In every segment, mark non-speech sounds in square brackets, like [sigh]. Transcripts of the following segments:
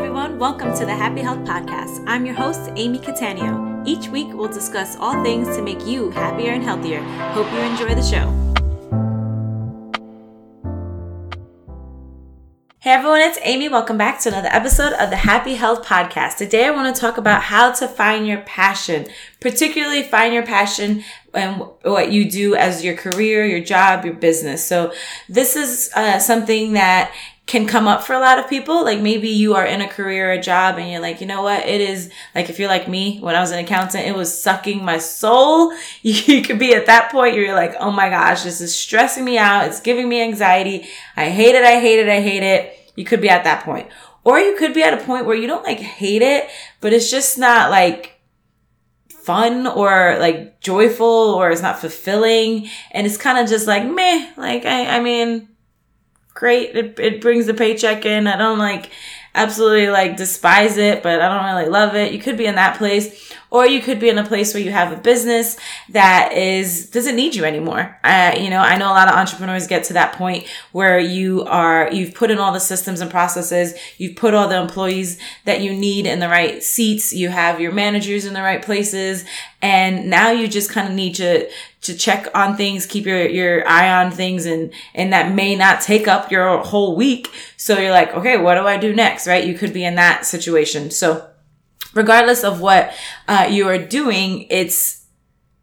everyone. Welcome to the Happy Health Podcast. I'm your host, Amy Catania. Each week, we'll discuss all things to make you happier and healthier. Hope you enjoy the show. Hey everyone, it's Amy. Welcome back to another episode of the Happy Health Podcast. Today I want to talk about how to find your passion, particularly find your passion and what you do as your career, your job, your business. So this is uh, something that can come up for a lot of people. Like maybe you are in a career, a job, and you're like, you know what? It is like if you're like me, when I was an accountant, it was sucking my soul. [laughs] You could be at that point, you're like, oh my gosh, this is stressing me out. It's giving me anxiety. I hate it. I hate it. I hate it. You could be at that point. Or you could be at a point where you don't like hate it, but it's just not like fun or like joyful or it's not fulfilling. And it's kind of just like meh. Like, I, I mean, great. It, it brings the paycheck in. I don't like absolutely like despise it, but I don't really love it. You could be in that place or you could be in a place where you have a business that is doesn't need you anymore. Uh, you know, I know a lot of entrepreneurs get to that point where you are you've put in all the systems and processes, you've put all the employees that you need in the right seats, you have your managers in the right places, and now you just kind of need to to check on things, keep your your eye on things, and and that may not take up your whole week. So you're like, okay, what do I do next? Right? You could be in that situation. So regardless of what uh, you are doing, it's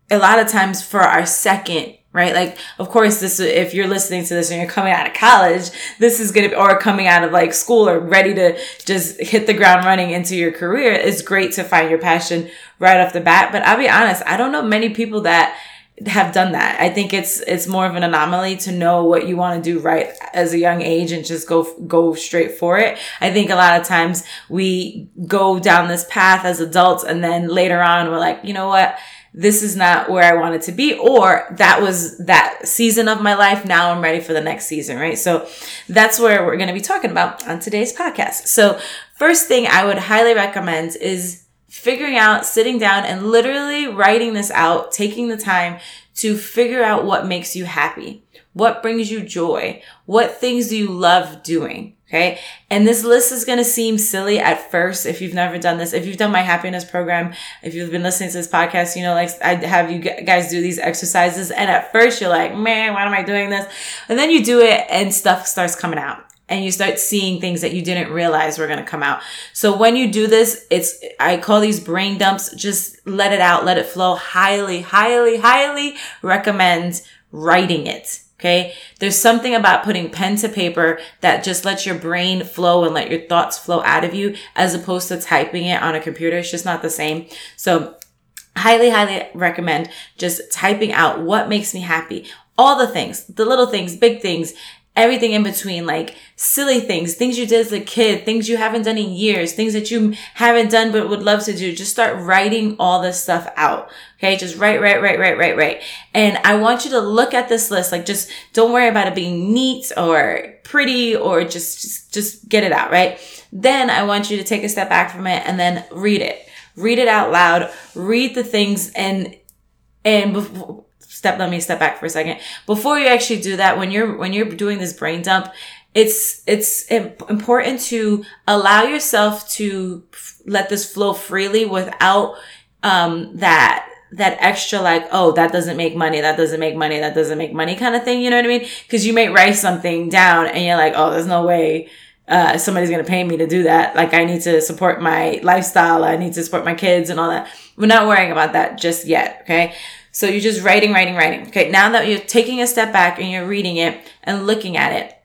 a lot of times for our second right? Like, of course, this, if you're listening to this and you're coming out of college, this is going to, be or coming out of like school or ready to just hit the ground running into your career. It's great to find your passion right off the bat. But I'll be honest, I don't know many people that have done that. I think it's it's more of an anomaly to know what you want to do right as a young age and just go go straight for it. I think a lot of times we go down this path as adults and then later on we're like, "You know what? This is not where I wanted to be or that was that season of my life. Now I'm ready for the next season, right? So that's where we're going to be talking about on today's podcast. So first thing I would highly recommend is figuring out, sitting down and literally writing this out, taking the time to figure out what makes you happy. What brings you joy? What things do you love doing? Okay. And this list is going to seem silly at first if you've never done this. If you've done my happiness program, if you've been listening to this podcast, you know, like I have you guys do these exercises. And at first you're like, man, why am I doing this? And then you do it and stuff starts coming out and you start seeing things that you didn't realize were going to come out. So when you do this, it's, I call these brain dumps. Just let it out, let it flow. Highly, highly, highly recommend writing it. Okay. There's something about putting pen to paper that just lets your brain flow and let your thoughts flow out of you as opposed to typing it on a computer. It's just not the same. So highly, highly recommend just typing out what makes me happy all the things, the little things, big things, everything in between, like silly things, things you did as a kid, things you haven't done in years, things that you haven't done but would love to do. Just start writing all this stuff out. Okay. Just write, write, write, write, write, write. And I want you to look at this list. Like just don't worry about it being neat or pretty or just, just, just get it out. Right. Then I want you to take a step back from it and then read it. Read it out loud. Read the things and, and before, step let me step back for a second before you actually do that when you're when you're doing this brain dump it's it's important to allow yourself to let this flow freely without um that that extra like oh that doesn't make money that doesn't make money that doesn't make money kind of thing you know what i mean because you may write something down and you're like oh there's no way uh, somebody's to pay me to do that. Like I need to support my lifestyle. I need to support my kids and all that. We're not worrying about that just yet. Okay. So you're just writing, writing, writing. Okay. Now that you're taking a step back and you're reading it and looking at it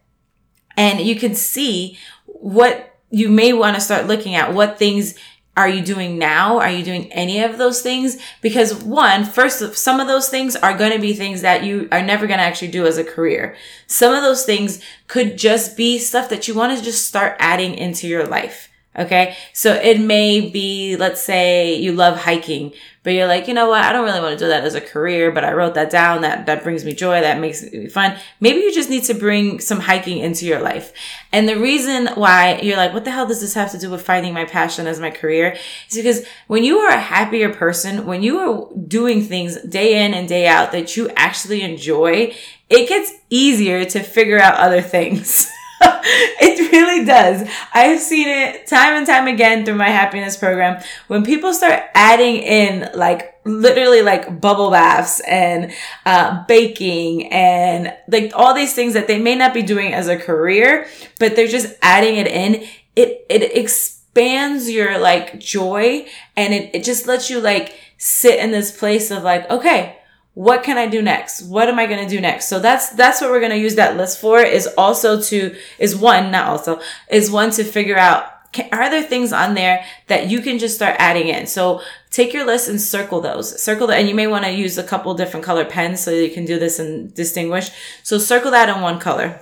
and you can see what you may want to start looking at what things are you doing now? Are you doing any of those things? Because one, first, some of those things are going to be things that you are never going to actually do as a career. Some of those things could just be stuff that you want to just start adding into your life. Okay. So it may be, let's say you love hiking, but you're like, you know what? I don't really want to do that as a career, but I wrote that down. That, that brings me joy. That makes me fun. Maybe you just need to bring some hiking into your life. And the reason why you're like, what the hell does this have to do with finding my passion as my career? Is because when you are a happier person, when you are doing things day in and day out that you actually enjoy, it gets easier to figure out other things. [laughs] [laughs] it really does. I've seen it time and time again through my happiness program. When people start adding in like literally like bubble baths and uh, baking and like all these things that they may not be doing as a career, but they're just adding it in. It, it expands your like joy and it, it just lets you like sit in this place of like, okay, what can I do next? What am I going to do next? So that's, that's what we're going to use that list for is also to, is one, not also, is one to figure out, can, are there things on there that you can just start adding in? So take your list and circle those. Circle that, and you may want to use a couple different color pens so you can do this and distinguish. So circle that in one color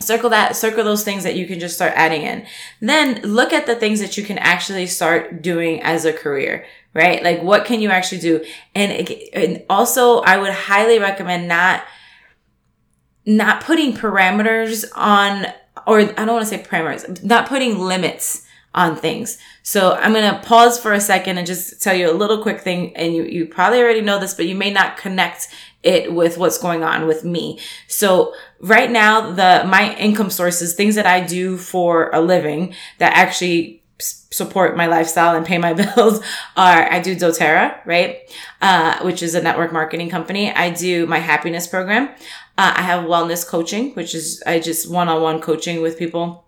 circle that circle those things that you can just start adding in then look at the things that you can actually start doing as a career right? Like what can you actually do? And, and also I would highly recommend not, not putting parameters on, or I don't want to say parameters, not putting limits on things. So I'm going to pause for a second and just tell you a little quick thing. And you, you probably already know this, but you may not connect it with what's going on with me. So right now, the, my income sources, things that I do for a living that actually support my lifestyle and pay my [laughs] bills are I do doTERRA, right? Uh, which is a network marketing company. I do my happiness program. Uh, I have wellness coaching, which is I just one-on-one coaching with people.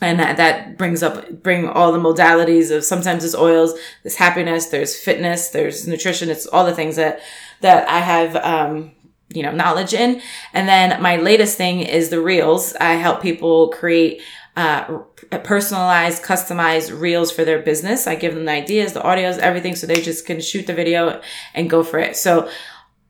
And that, that brings up, bring all the modalities of sometimes it's oils, there's happiness, there's fitness, there's nutrition. It's all the things that, that I have, um, you know, knowledge in. And then my latest thing is the reels. I help people create uh, personalized, customized reels for their business. I give them the ideas, the audios, everything, so they just can shoot the video and go for it. So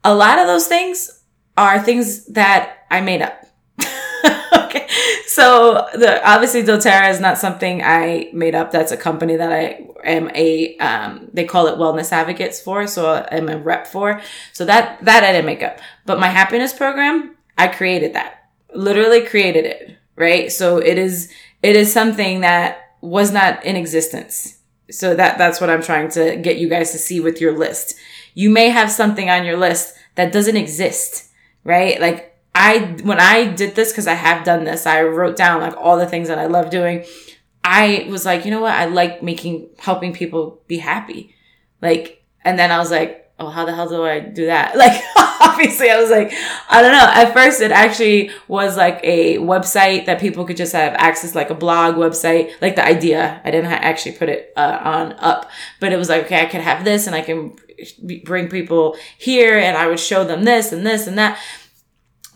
a lot of those things are things that I made up. [laughs] okay. So the obviously doTERRA is not something I made up. That's a company that I am a um, they call it wellness advocates for, so I'm a rep for. So that that I didn't make up. But my happiness program, I created that. Literally created it right? So it is, it is something that was not in existence. So that, that's what I'm trying to get you guys to see with your list. You may have something on your list that doesn't exist, right? Like I, when I did this, cause I have done this, I wrote down like all the things that I love doing. I was like, you know what? I like making, helping people be happy. Like, and then I was like, oh, how the hell do I do that? [laughs] Like, obviously, I was like, I don't know. At first, it actually was like a website that people could just have access, like a blog website, like the idea. I didn't actually put it uh, on up, but it was like, okay, I could have this and I can bring people here and I would show them this and this and that.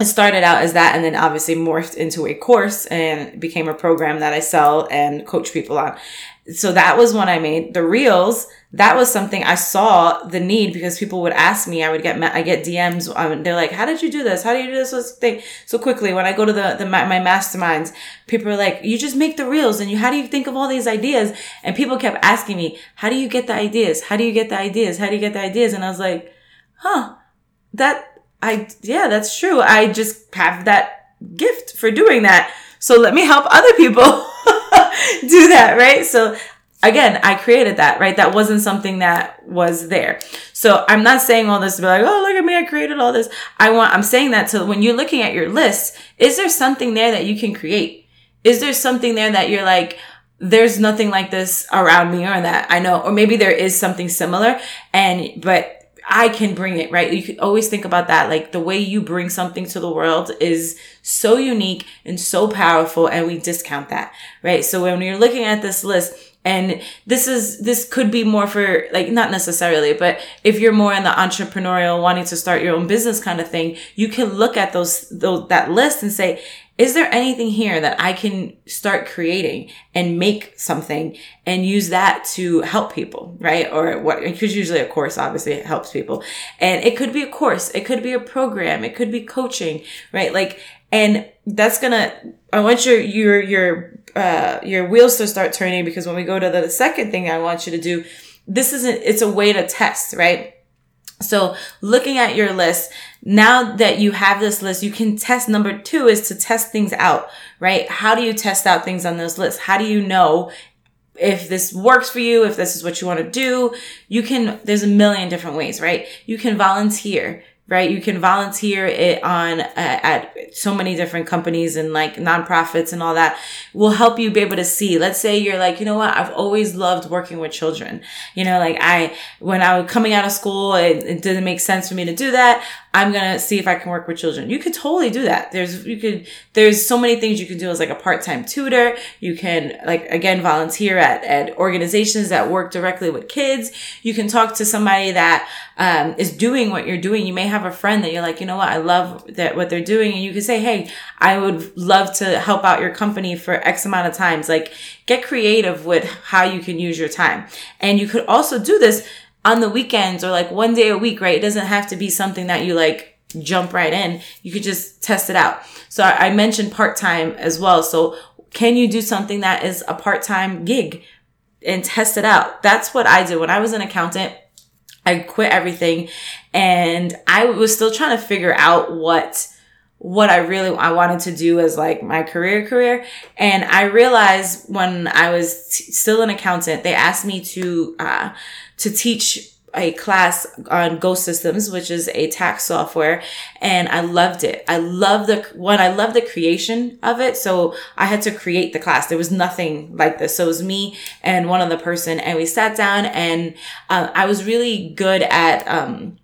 It started out as that and then obviously morphed into a course and became a program that I sell and coach people on. So that was when I made the reels that was something I saw the need because people would ask me. I would get I get DMs. Um, they're like, "How did you do this? How do you do this thing so quickly?" When I go to the, the my, my masterminds, people are like, "You just make the reels, and you how do you think of all these ideas?" And people kept asking me, "How do you get the ideas? How do you get the ideas? How do you get the ideas?" And I was like, "Huh, that I yeah, that's true. I just have that gift for doing that. So let me help other people." [laughs] do that, right? So again, I created that, right? That wasn't something that was there. So I'm not saying all this to be like, oh, look at me, I created all this. I want, I'm saying that to when you're looking at your list, is there something there that you can create? Is there something there that you're like, there's nothing like this around me or that I know, or maybe there is something similar and, but I can bring it, right? You can always think about that. Like the way you bring something to the world is so unique and so powerful and we discount that, right? So when you're looking at this list, and this is, this could be more for like, not necessarily, but if you're more in the entrepreneurial, wanting to start your own business kind of thing, you can look at those, those, that list and say, is there anything here that I can start creating and make something and use that to help people, right? Or what, because usually a course obviously helps people. And it could be a course. It could be a program. It could be coaching, right? Like, and that's gonna, I want your, your, your, uh, your wheels to start turning because when we go to the second thing I want you to do, this isn't, it's a way to test, right? So looking at your list, now that you have this list, you can test. Number two is to test things out, right? How do you test out things on those lists? How do you know if this works for you, if this is what you want to do? You can, there's a million different ways, right? You can volunteer right? You can volunteer it on uh, at so many different companies and like nonprofits and all that will help you be able to see. Let's say you're like, you know what? I've always loved working with children. You know, like I, when I was coming out of school, it, it didn't make sense for me to do that. I'm going to see if I can work with children. You could totally do that. There's, you could, there's so many things you can do as like a part-time tutor. You can like, again, volunteer at, at organizations that work directly with kids. You can talk to somebody that, um, is doing what you're doing. You may have a friend that you're like, you know what? I love that what they're doing. And you can say, Hey, I would love to help out your company for X amount of times. Like get creative with how you can use your time. And you could also do this on the weekends or like one day a week, right? It doesn't have to be something that you like jump right in. You could just test it out. So I mentioned part time as well. So can you do something that is a part time gig and test it out? That's what I did when I was an accountant. I quit everything and I was still trying to figure out what what I really I wanted to do as like my career career and I realized when I was t- still an accountant they asked me to uh to teach a class on Go Systems, which is a tax software, and I loved it. I love the one. I love the creation of it. So I had to create the class. There was nothing like this. So it was me and one other person, and we sat down, and uh, I was really good at um,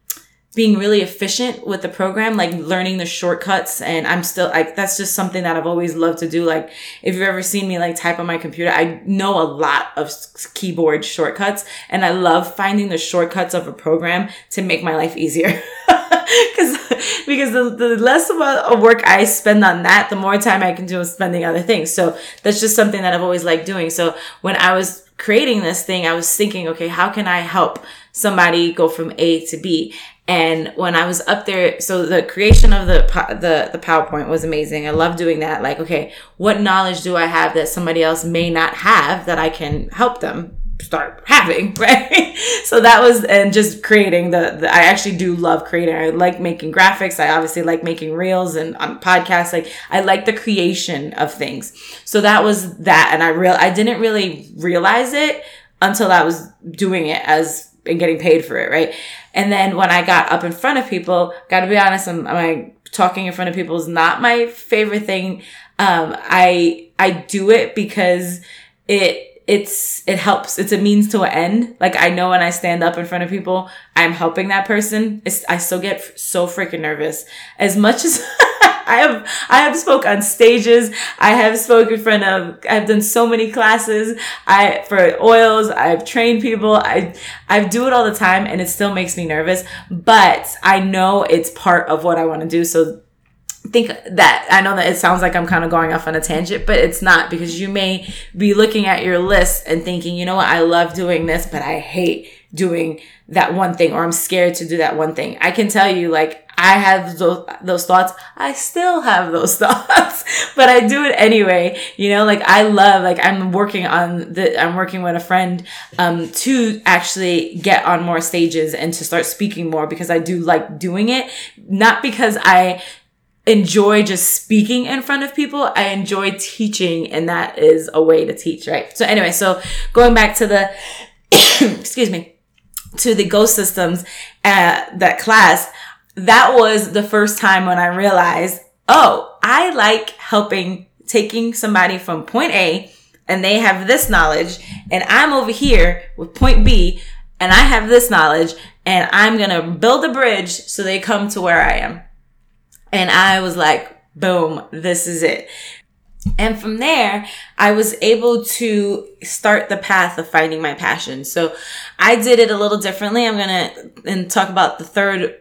being really efficient with the program, like learning the shortcuts. And I'm still like, that's just something that I've always loved to do. Like, if you've ever seen me like type on my computer, I know a lot of keyboard shortcuts and I love finding the shortcuts of a program to make my life easier. [laughs] Cause, because the, the less of work I spend on that, the more time I can do spending other things. So that's just something that I've always liked doing. So when I was creating this thing, I was thinking, okay, how can I help somebody go from A to B? And when I was up there, so the creation of the, the, the PowerPoint was amazing. I love doing that. Like, okay, what knowledge do I have that somebody else may not have that I can help them start having, [laughs] right? so that was, and just creating the, the, I actually do love creating. I like making graphics. I obviously like making reels and on podcasts. Like I like the creation of things. So that was that. And I real, I didn't really realize it until I was doing it as and getting paid for it, right? And then when I got up in front of people, gotta be honest, I'm, I'm talking in front of people is not my favorite thing. Um, I, I do it because it, it's, it helps. It's a means to an end. Like I know when I stand up in front of people, I'm helping that person. It's, I still get so freaking nervous as much as [laughs] I have I have spoke on stages. I have spoke in front of I've done so many classes. I for oils, I've trained people. I I do it all the time and it still makes me nervous, but I know it's part of what I want to do. So think that I know that it sounds like I'm kind of going off on a tangent, but it's not because you may be looking at your list and thinking, you know what, I love doing this, but I hate doing that one thing or I'm scared to do that one thing. I can tell you like I have those, those thoughts. I still have those [laughs] thoughts, but I do it anyway. You know, like I love, like I'm working on the, I'm working with a friend, um, to actually get on more stages and to start speaking more because I do like doing it. Not because I enjoy just speaking in front of people. I enjoy teaching and that is a way to teach, right? So anyway, so going back to the, [coughs] excuse me, to the Go Systems, uh, that class, that was the first time when I realized, oh, I like helping taking somebody from point A and they have this knowledge and I'm over here with point B and I have this knowledge and I'm going to build a bridge so they come to where I am. And I was like, boom, this is it. And from there, I was able to start the path of finding my passion. So I did it a little differently. I'm going to and talk about the third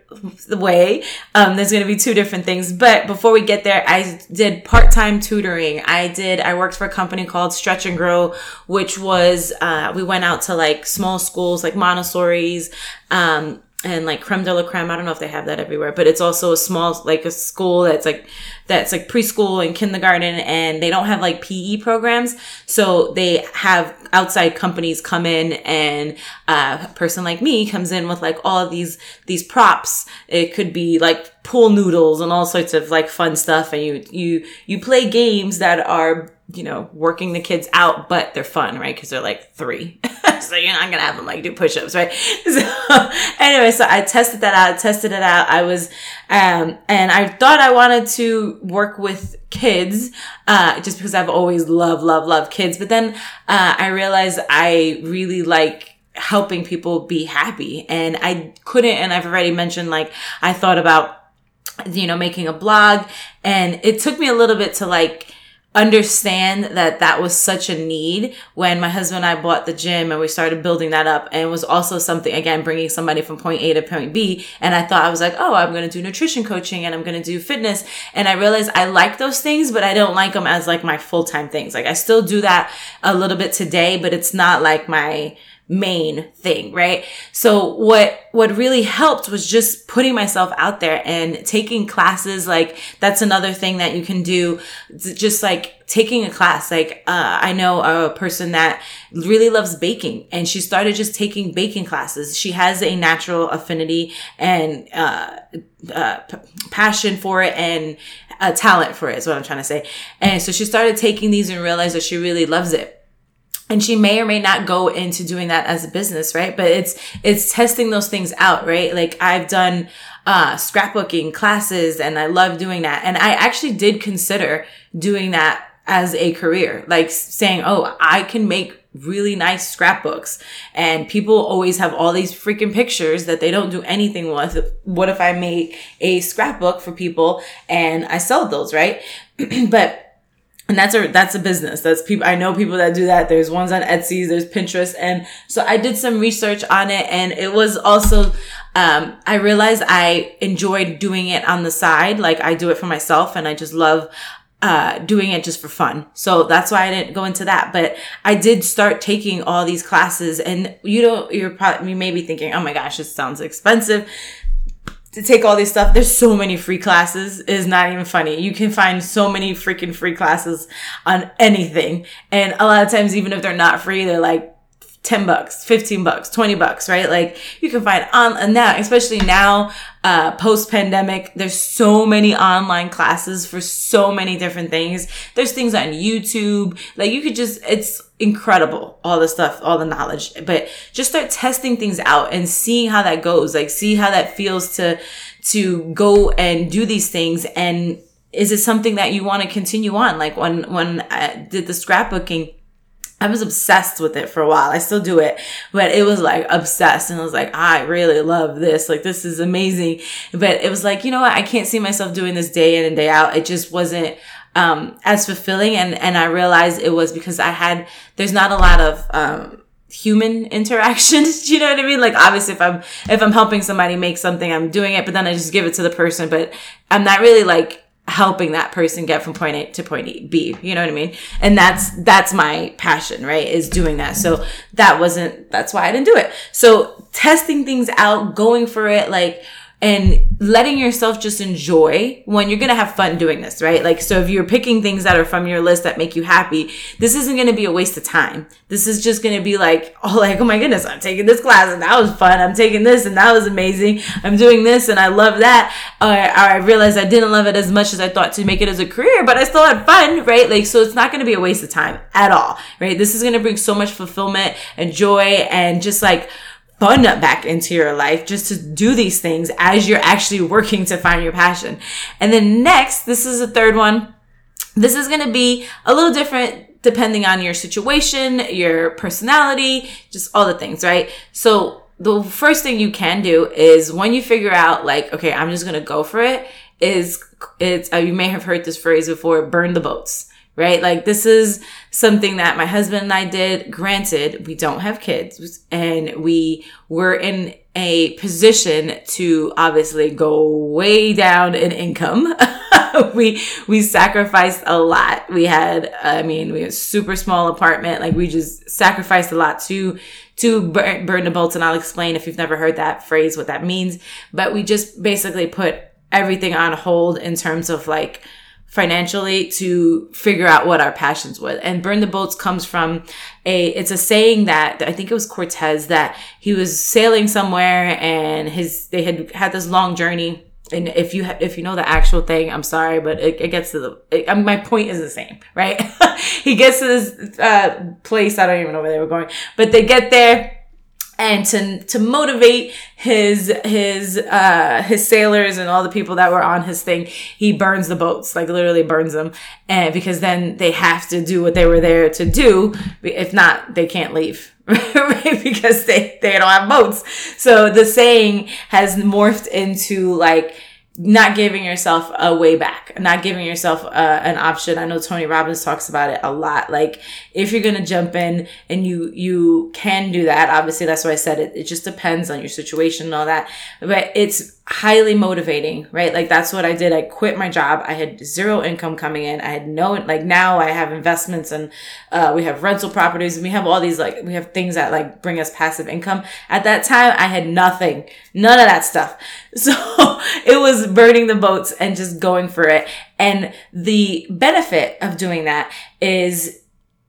way. Um, there's going to be two different things, but before we get there, I did part-time tutoring. I did, I worked for a company called Stretch and Grow, which was, uh, we went out to like small schools, like Montessori's, um, and like creme de la creme. I don't know if they have that everywhere, but it's also a small, like a school that's like, that's like preschool and kindergarten and they don't have like PE programs. So they have outside companies come in and uh, a person like me comes in with like all of these, these props. It could be like pool noodles and all sorts of like fun stuff. And you, you, you play games that are, you know, working the kids out, but they're fun, right? Cause they're like three. [laughs] so you're not gonna have them like do push-ups, right? [laughs] So anyway, so I tested that out, tested it out. I was, um, and I thought I wanted to work with kids, uh, just because I've always loved, love, love kids. But then, uh, I realized I really like helping people be happy and I couldn't, and I've already mentioned like, I thought about, you know, making a blog and it took me a little bit to like, understand that that was such a need when my husband and I bought the gym and we started building that up and it was also something again bringing somebody from point A to point B. And I thought I was like oh I'm going to do nutrition coaching and I'm going to do fitness. And I realized I like those things but I don't like them as like my full-time things. Like I still do that a little bit today but it's not like my main thing, right? So what, what really helped was just putting myself out there and taking classes. Like that's another thing that you can do. Just like taking a class. Like, uh, I know a person that really loves baking and she started just taking baking classes. She has a natural affinity and, uh, uh, p- passion for it and a talent for it is what I'm trying to say. And so she started taking these and realized that she really loves it and she may or may not go into doing that as a business right? But it's it's testing those things out right? Like i've done uh scrapbooking classes and i love doing that. And i actually did consider doing that as a career. Like saying oh i can make really nice scrapbooks. And people always have all these freaking pictures that they don't do anything with. What if i make a scrapbook for people and i sell those right? [clears throat] But and that's a that's a business that's people i know people that do that there's ones on etsy there's pinterest and so i did some research on it and it was also um, i realized i enjoyed doing it on the side like i do it for myself and i just love uh, doing it just for fun. So that's why I didn't go into that. But I did start taking all these classes and you know, you're probably, you may be thinking, oh my gosh, this sounds expensive to take all this stuff. There's so many free classes. It is not even funny. You can find so many freaking free classes on anything. And a lot of times, even if they're not free, they're like 10 bucks, 15 bucks, 20 bucks, right? Like you can find on and now, especially now, uh, post pandemic, there's so many online classes for so many different things. There's things on YouTube. Like you could just, it's incredible. All the stuff, all the knowledge, but just start testing things out and seeing how that goes. Like see how that feels to, to go and do these things. And is it something that you want to continue on? Like when, when I did the scrapbooking, I was obsessed with it for a while. I still do it, but it was like obsessed. And I was like, I really love this. Like, this is amazing. But it was like, you know what? I can't see myself doing this day in and day out. It just wasn't, um, as fulfilling. And, and I realized it was because I had, there's not a lot of, um, human [laughs] interactions. [laughs] you know what I mean? Like obviously if I'm if I'm helping somebody make something, I'm doing it, but then I just give it to the person, but I'm not really like helping that person get from point A to point B. You know what I mean? And that's, that's my passion, right? Is doing that. So that wasn't, that's why I didn't do it. So testing things out, going for it, like, and letting yourself just enjoy when you're going to have fun doing this, right? Like, so if you're picking things that are from your list that make you happy, this isn't going to be a waste of time. This is just going to be like, [laughs] oh, like, oh my goodness, I'm taking this class and that was fun. I'm taking this and that was amazing. I'm doing this and I love that. Or, or I realized I didn't love it as much as I thought to make it as a career, but I still had fun, right? Like, so it's not going to be a waste of time at all, right? This is going to bring so much fulfillment and joy and just like, fun back into your life just to do these things as you're actually working to find your passion. And then next, this is the third one. This is going to be a little different depending on your situation, your personality, just all the things, right? So the first thing you can do is when you figure out like, okay, I'm just going to go for it is it's, uh, you may have heard this phrase before, burn the boats right? Like this is something that my husband and I did. Granted, we don't have kids and we were in a position to obviously go way down in income. [laughs] we, we sacrificed a lot. We had, I mean, we had a super small apartment. Like we just sacrificed a lot to, to burn, burn the bolts And I'll explain if you've never heard that phrase, what that means. But we just basically put everything on hold in terms of like, financially to figure out what our passions were. And burn the boats comes from a, it's a saying that I think it was Cortez that he was sailing somewhere and his, they had had this long journey and if you ha- if you know the actual thing, I'm sorry, but it, it gets to the. It, I mean, my point is the same, right? [laughs] he gets to this uh, place. I don't even know where they were going, but they get there and to to motivate his his uh his sailors and all the people that were on his thing he burns the boats like literally burns them. And because then they have to do what they were there to do. If not they can't leave. [laughs] Because they they don't have boats. So the saying has morphed into like not giving yourself a way back, not giving yourself uh, an option. I know Tony Robbins talks about it a lot. Like if you're going to jump in and you, you can do that. Obviously, that's why I said it. It just depends on your situation and all that, but it's highly motivating, right? Like that's what I did. I quit my job. I had zero income coming in. I had no, like now I have investments and, uh, we have rental properties and we have all these, like, we have things that like bring us passive income. At that time, I had nothing, none of that stuff. [laughs] So it was burning the boats and just going for it. And the benefit of doing that is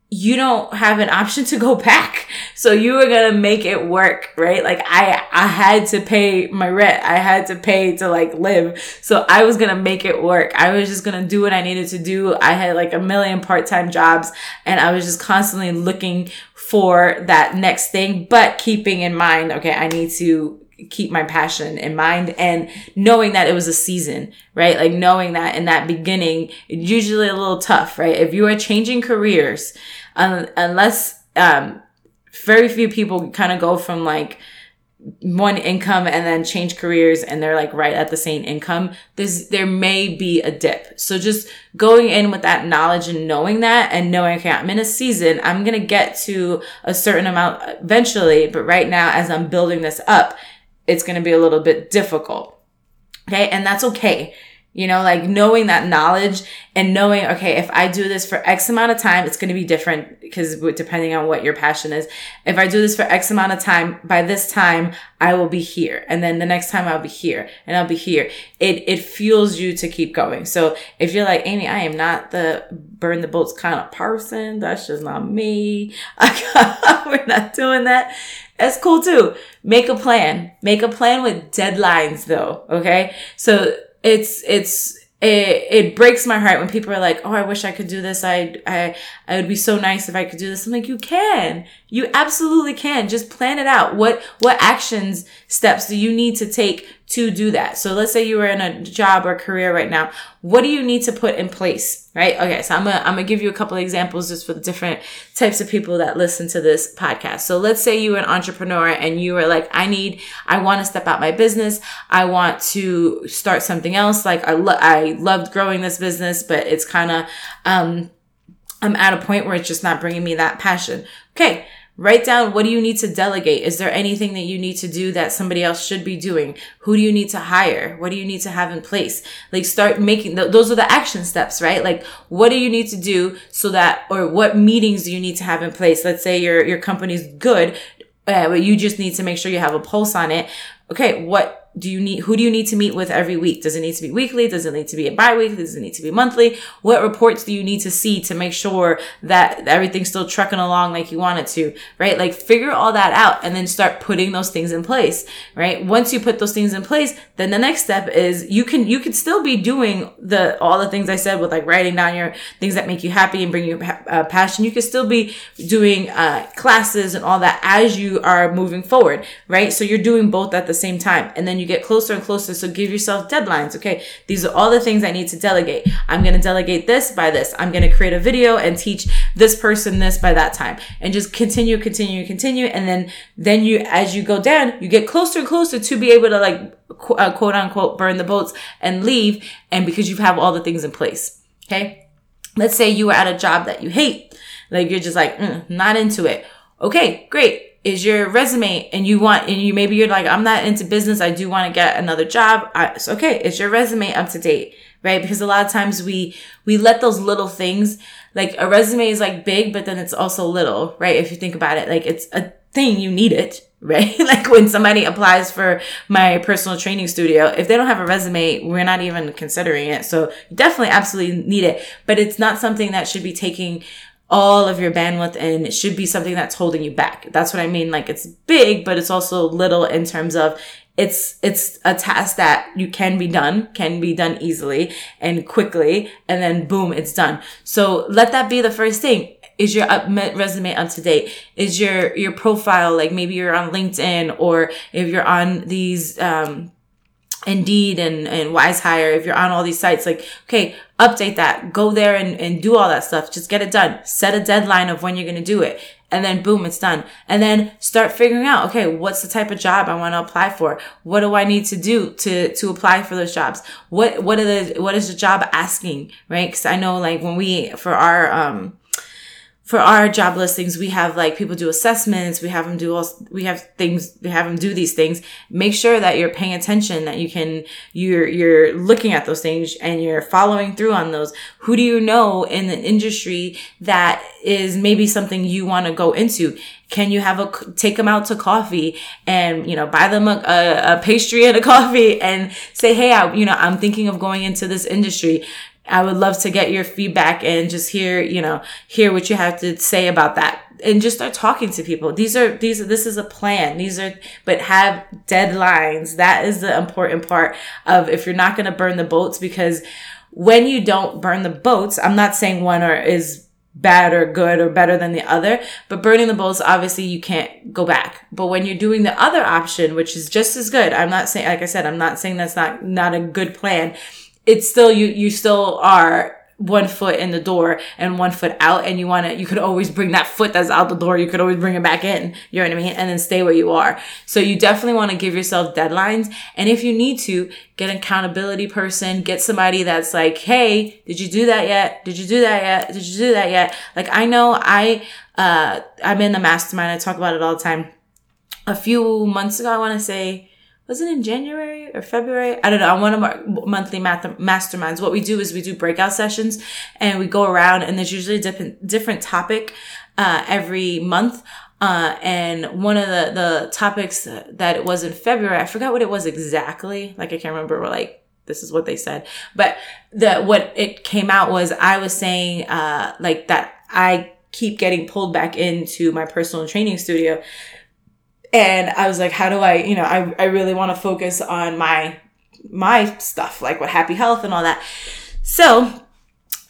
you don't have an option to go back. So you were going to make it work, right? Like I, I had to pay my rent. I had to pay to like live. So I was going to make it work. I was just going to do what I needed to do. I had like a million part-time jobs and I was just constantly looking for that next thing, but keeping in mind, okay, I need to keep my passion in mind and knowing that it was a season, right? Like knowing that in that beginning, it's usually a little tough, right? If you are changing careers, unless, um, very few people kind of go from like one income and then change careers and they're like right at the same income there's there may be a dip so just going in with that knowledge and knowing that and knowing okay i'm in a season i'm gonna get to a certain amount eventually but right now as i'm building this up it's going to be a little bit difficult. Okay. And that's okay. You know, like knowing that knowledge and knowing, okay, if I do this for X amount of time, it's going to be different because depending on what your passion is. If I do this for X amount of time, by this time, I will be here. And then the next time I'll be here and I'll be here. It, it fuels you to keep going. So if you're like, Amy, I am not the burn the boats kind of person. That's just not me. [laughs] We're not doing that that's cool too. Make a plan. Make a plan with deadlines though. Okay. So it's, it's, it, it breaks my heart when people are like, "Oh, I wish I could do this. I, I, I would be so nice if I could do this." I'm like, "You can. You absolutely can. Just plan it out. What, what actions, steps do you need to take to do that. So let's say you are in a job or career right now. What do you need to put in place? Right? Okay. So I'm gonna, I'm gonna give you a couple examples just for the different types of people that listen to this podcast. So let's say you are an entrepreneur and you are like, I need, I want to step out my business. I want to start something else. Like I, lo- I loved growing this business, but it's kind of, um, I'm at a point where it's just not bringing me that passion. Okay. Write down what do you need to delegate? Is there anything that you need to do that somebody else should be doing? Who do you need to hire? What do you need to have in place? Like start making th- those are the action steps, right? Like what do you need to do so that or what meetings do you need to have in place? Let's say your your company's good, uh, but you just need to make sure you have a pulse on it. Okay, what do you need who do you need to meet with every week? Does it need to be weekly? Does it need to be a bi-weekly? Does it need to be monthly? What reports do you need to see to make sure that everything's still trucking along like you want it to right? Like figure all that out and then start putting those things in place right? Once you put those things in place then the next step is you can you could still be doing the all the things i said with like writing down your things that make you happy and bring you uh, passion. You could still be doing uh, classes and all that as you are moving forward right? So you're doing both at the same time and then you you get closer and closer. So give yourself deadlines. Okay. These are all the things I need to delegate. I'm going to delegate this by this. I'm going to create a video and teach this person this by that time and just continue, continue, continue. And then, then you, as you go down, you get closer and closer to be able to like, uh, quote unquote, burn the boats and leave. And because you have all the things in place. Okay. Let's say you are at a job that you hate. Like you're just like, mm, not into it. Okay, great is your resume and you want and you maybe you're like i'm not into business i do want to get another job I, it's okay is your resume up to date right? Because a lot of times we we let those little things like a resume is like big but then it's also little right? If you think about it like it's a thing you need it [laughs] right? Like when somebody applies for my personal training studio if they don't have a resume we're not even considering it so definitely absolutely need it but it's not something that should be taking all of your bandwidth and it should be something that's holding you back. That's what I mean. Like it's big, but it's also little in terms of it's it's a task that you can be done can be done easily and quickly and then boom it's done so let that be the first thing is your up, resume up to date is your your profile like maybe you're on linkedin or if you're on these um Indeed and, and Wise Hire, if you're on all these sites, like, okay, update that, go there and, and do all that stuff. Just get it done. Set a deadline of when you're going to do it and then boom, it's done. And then start figuring out, okay, what's the type of job I want to apply for? What do I need to do to, to apply for those jobs? What, what are the, what is the job asking? Right. Cause I know like when we, for our, um, for our job listings, we have like people do assessments. We have them do all, we have things, we have them do these things. Make sure that you're paying attention, that you can, you're, you're looking at those things and you're following through on those. Who do you know in the industry that is maybe something you want to go into? Can you have a, take them out to coffee and, you know, buy them a, a, a pastry and a [laughs] coffee and say, Hey, I, you know, I'm thinking of going into this industry I would love to get your feedback and just hear, you know, hear what you have to say about that and just start talking to people. These are, these, this is a plan. These are, but have deadlines. That is the important part of if you're not going to burn the boats because when you don't burn the boats, I'm not saying one or is bad or good or better than the other, but burning the boats, obviously you can't go back. But when you're doing the other option, which is just as good, I'm not saying, like I said, I'm not saying that's not, not a good plan it's still you you still are one foot in the door and one foot out and you want to you could always bring that foot that's out the door you could always bring it back in you know what i mean and then stay where you are. So you definitely want to give yourself deadlines and if you need to get an accountability person get somebody that's like hey did you do that yet? Did you do that yet? Did you do that yet? Like i know i uh i'm in the mastermind i talk about it all the time. A few months ago i want to say was it in January or February? I don't know. On one of our monthly math- masterminds, what we do is we do breakout sessions and we go around and there's usually a different, different topic, uh, every month. Uh, and one of the, the topics that it was in February, I forgot what it was exactly. Like, I can't remember, We're like, this is what they said. But the, what it came out was I was saying, uh, like that I keep getting pulled back into my personal training studio and I was like, how do I, you know, I, I really want to focus on my, my stuff, like what happy health and all that. So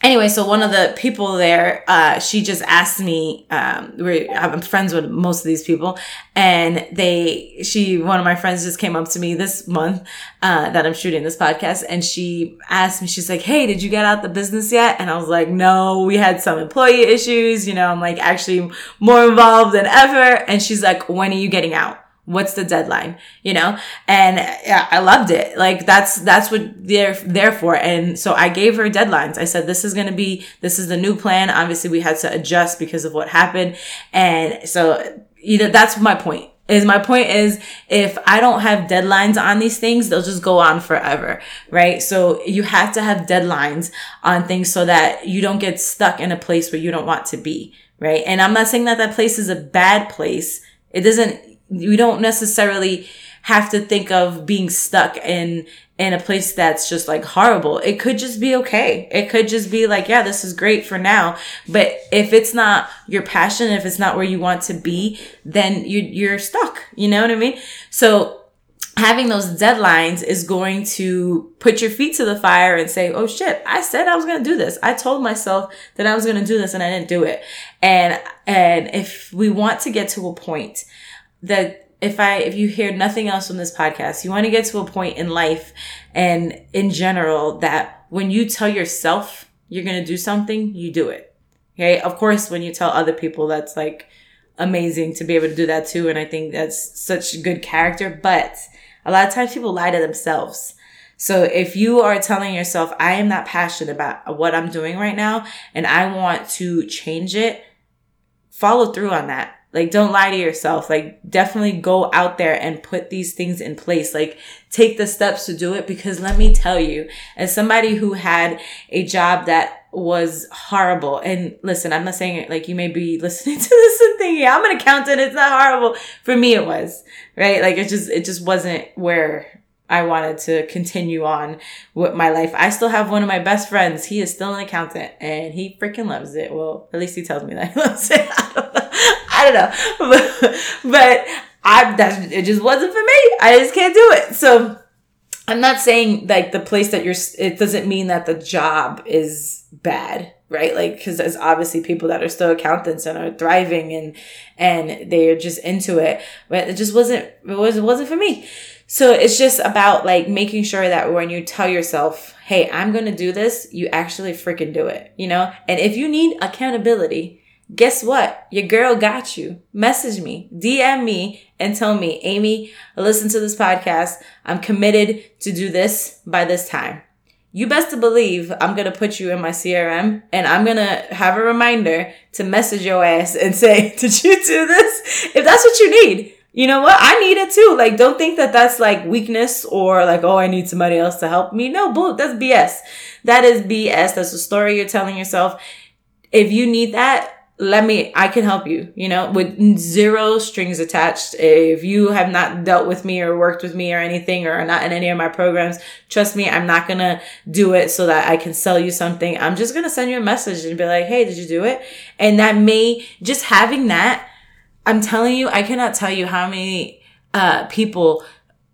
anyway, so one of the people there, uh, she just asked me, um, I'm friends with most of these people and they, she, one of my friends just came up to me this month, uh, that I'm shooting this podcast and she asked me, she's like, Hey, did you get out the business yet? And I was like, no, we had some employee issues, you know, I'm like actually more involved than ever. And she's like, when are you getting out? What's the deadline? You know? And yeah, I loved it. Like that's, that's what they're there for. And so I gave her deadlines. I said, this is going to be, this is the new plan. Obviously we had to adjust because of what happened. And so, you know, that's my point is my point is if I don't have deadlines on these things, they'll just go on forever, right? So you have to have deadlines on things so that you don't get stuck in a place where you don't want to be, right? And I'm not saying that that place is a bad place. It doesn't we don't necessarily have to think of being stuck in in a place that's just like horrible. It could just be okay. It could just be like, yeah, this is great for now. But if it's not your passion, if it's not where you want to be, then you you're stuck. You know what I mean? So having those deadlines is going to put your feet to the fire and say, Oh shit, I said I was going to do this. I told myself that I was going to do this and I didn't do it. And, and if we want to get to a point that if I if you hear nothing else from this podcast, you want to get to a point in life and in general that when you tell yourself you're going to do something, you do it. Okay? Of course, when you tell other people that's like amazing to be able to do that too and I think that's such good character, but a lot of times people lie to themselves. So if you are telling yourself, I am not passionate about what I'm doing right now and I want to change it, follow through on that like, don't lie to yourself. Like, definitely go out there and put these things in place. Like, take the steps to do it because let me tell you, as somebody who had a job that was horrible, and listen, I'm not saying it like you may be [laughs] listening to this and thinking, I'm an accountant, it's not horrible. For me, it was, right? Like, it just, it just wasn't where I wanted to continue on with my life. I still have one of my best friends. He is still an accountant and he freaking loves it. Well, at least he tells me that he [laughs] loves it. [laughs] I don't know. [laughs] But, I that it just wasn't for me. I just can't do it. So I'm not saying like the place that you're. It doesn't mean that the job is bad, right? Like because there's obviously people that are still accountants and are thriving and and they're just into it, but it just wasn't. It was it wasn't for me. So it's just about like making sure that when you tell yourself, "Hey, I'm to do this," you actually freaking do it. You know, and if you need accountability guess what? Your girl got you. Message me, DM me, and tell me, Amy, listen to this podcast. I'm committed to do this by this time. You best to believe I'm to put you in my CRM and I'm to have a reminder to message your ass and [laughs] say, did you do this? If that's what you need. You know what? I need it too. Like, don't think that that's like weakness or like, oh, I need somebody else to help me. No, boo, that's BS. That is BS. That's a story you're telling yourself. If you need that, let me i can help you you know with zero strings attached. If you have not dealt with me or worked with me or anything or are not in any of my programs trust me i'm not gonna do it so that i can sell you something. I'm just gonna send you a message and be like hey did you do it? And that may just having that i'm telling you i cannot tell you how many uh, people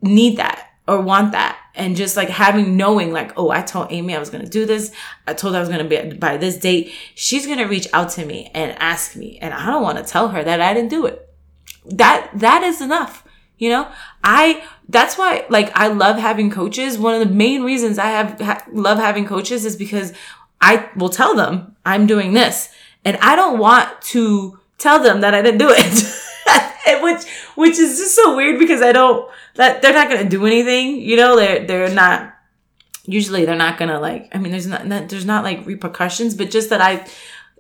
need that or want that. And just like having knowing like oh i told amy i was going to do this. I told her i was going to be by this date. She's going to reach out to me and ask me and i don't want to tell her that i didn't do it. That that is enough you know? I that's why like i love having coaches. One of the main reasons i have ha- love having coaches is because i will tell them i'm doing this. And i don't want to tell them that i didn't do it. [laughs] Which which is just so weird because i don't that they're not gonna do anything. You know, they're they're not. Usually, they're not gonna like. I mean, there's not, there's not like repercussions, but just that I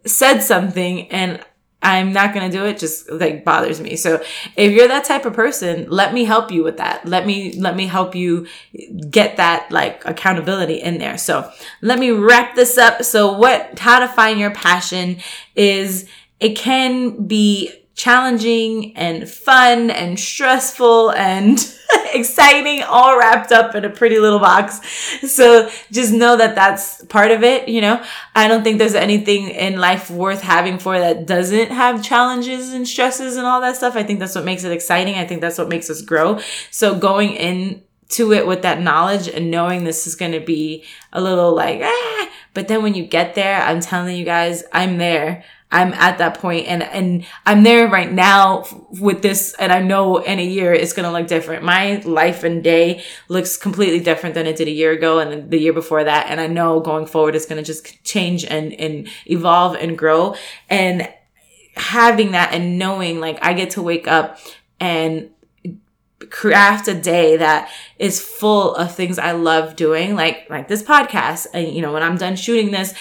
said something and I'm not going to do it just like bothers me. So if you're that type of person, let me help you with that. Let me, let me help you get that like accountability in there. So let me wrap this up. So what, how to find your passion is it can be challenging and fun and stressful and [laughs] exciting, all wrapped up in a pretty little box. So just know that that's part of it. You know, I don't think there's anything in life worth having for that doesn't have challenges and stresses and all that stuff. I think that's what makes it exciting. I think that's what makes us grow. So going in to it with that knowledge and knowing this is going to be a little like, ah, but then when you get there, I'm telling you guys, I'm there. I'm at that point and, and I'm there right now with this. And I know in a year it's going to look different. My life and day looks completely different than it did a year ago and the year before that. And I know going forward it's going to just change and, and evolve and grow. And having that and knowing like I get to wake up and craft a day that is full of things I love doing, like like this podcast. And you know, when I'm done shooting this,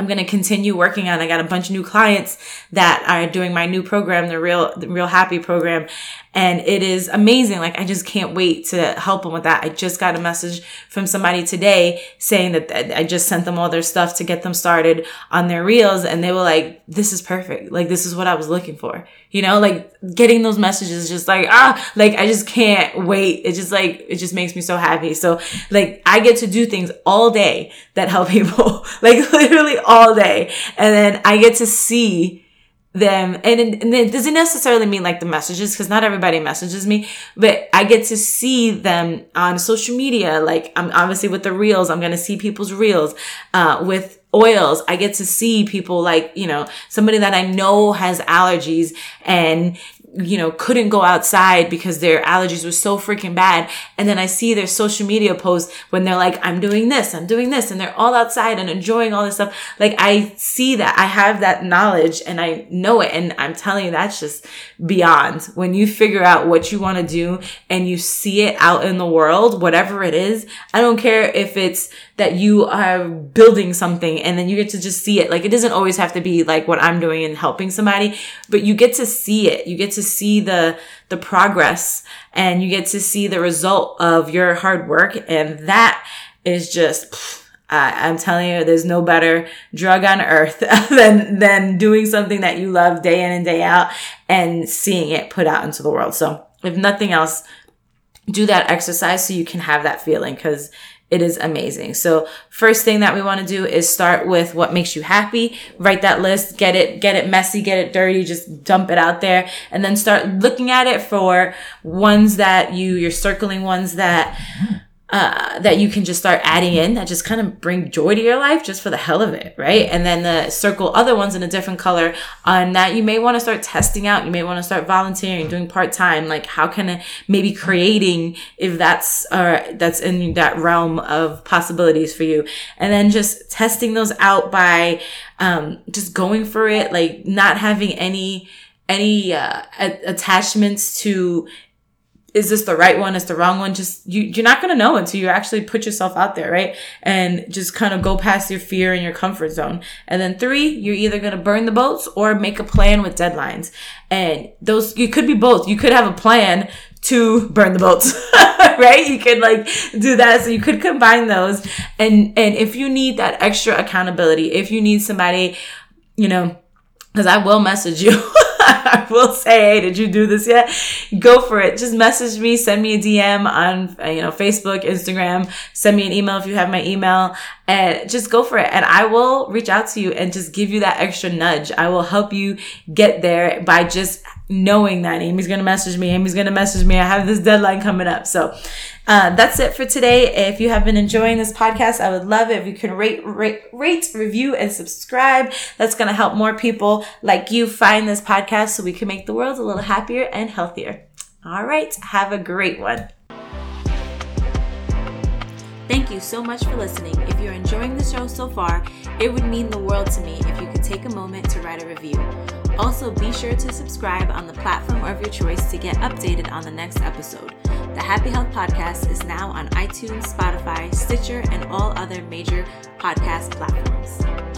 I'm going to continue working on. I got a bunch of new clients that are doing my new program, the real, the real happy program. And it is amazing. Like, I just can't wait to help them with that. I just got a message from somebody today saying that I just sent them all their stuff to get them started on their reels. And they were like, this is perfect. Like, this is what I was looking for. You know, like getting those messages just like, ah, like I just can't wait. It just like, it just makes me so happy. So like, I get to do things all day that help [laughs] people, like literally all day. And then I get to see them. And it, and it doesn't necessarily mean like the messages because not everybody messages me but i get to see them on social media. Like i'm obviously with the reels i'm to see people's reels uh, with oils. I get to see people like you know somebody that i know has allergies and you know, couldn't go outside because their allergies were so freaking bad. And then I see their social media posts when they're like, I'm doing this, I'm doing this, and they're all outside and enjoying all this stuff. Like I see that, I have that knowledge and I know it. And I'm telling you, that's just beyond when you figure out what you want to do and you see it out in the world, whatever it is. I don't care if it's that you are building something and then you get to just see it. Like it doesn't always have to be like what I'm doing and helping somebody, but you get to see it. You get to see the, the progress and you get to see the result of your hard work. And that is just, I'm telling you, there's no better drug on earth [laughs] than, than doing something that you love day in and day out and seeing it put out into the world. So if nothing else, do that exercise so you can have that feeling because it is amazing. So first thing that we want to do is start with what makes you happy. Write that list, get it, get it messy, get it dirty, just dump it out there and then start looking at it for ones that you, you're circling ones that uh, that you can just start adding in that just kind of bring joy to your life just for the hell of it, right? And then the circle other ones in a different color on that you may want to start testing out. You may want to start volunteering, doing part time. Like how can it maybe creating if that's uh that's in that realm of possibilities for you, and then just testing those out by um just going for it, like not having any any uh, attachments to is this the right one? Is the wrong one? Just you, you're not gonna know until you actually put yourself out there, right? And just kind of go past your fear and your comfort zone. And then three, you're either gonna burn the boats or make a plan with deadlines. And those you could be both. You could have a plan to burn the boats, [laughs] right? You could like do that. So you could combine those. And and if you need that extra accountability, if you need somebody, you know, because I will message you. [laughs] [laughs] I will say, hey, did you do this yet? Go for it. Just message me, send me a DM on, you know, Facebook, Instagram, send me an email if you have my email and just go for it. And I will reach out to you and just give you that extra nudge. I will help you get there by just knowing that Amy's to message me. Amy's to message me. I have this deadline coming up. So uh, that's it for today. If you have been enjoying this podcast, I would love it if you can rate, rate, rate, review, and subscribe. That's to help more people like you find this podcast so we can make the world a little happier and healthier. All right. Have a great one. Thank you so much for listening. If you're enjoying the show so far, it would mean the world to me if you could take a moment to write a review. Also, be sure to subscribe on the platform of your choice to get updated on the next episode. The Happy Health Podcast is now on iTunes, Spotify, Stitcher, and all other major podcast platforms.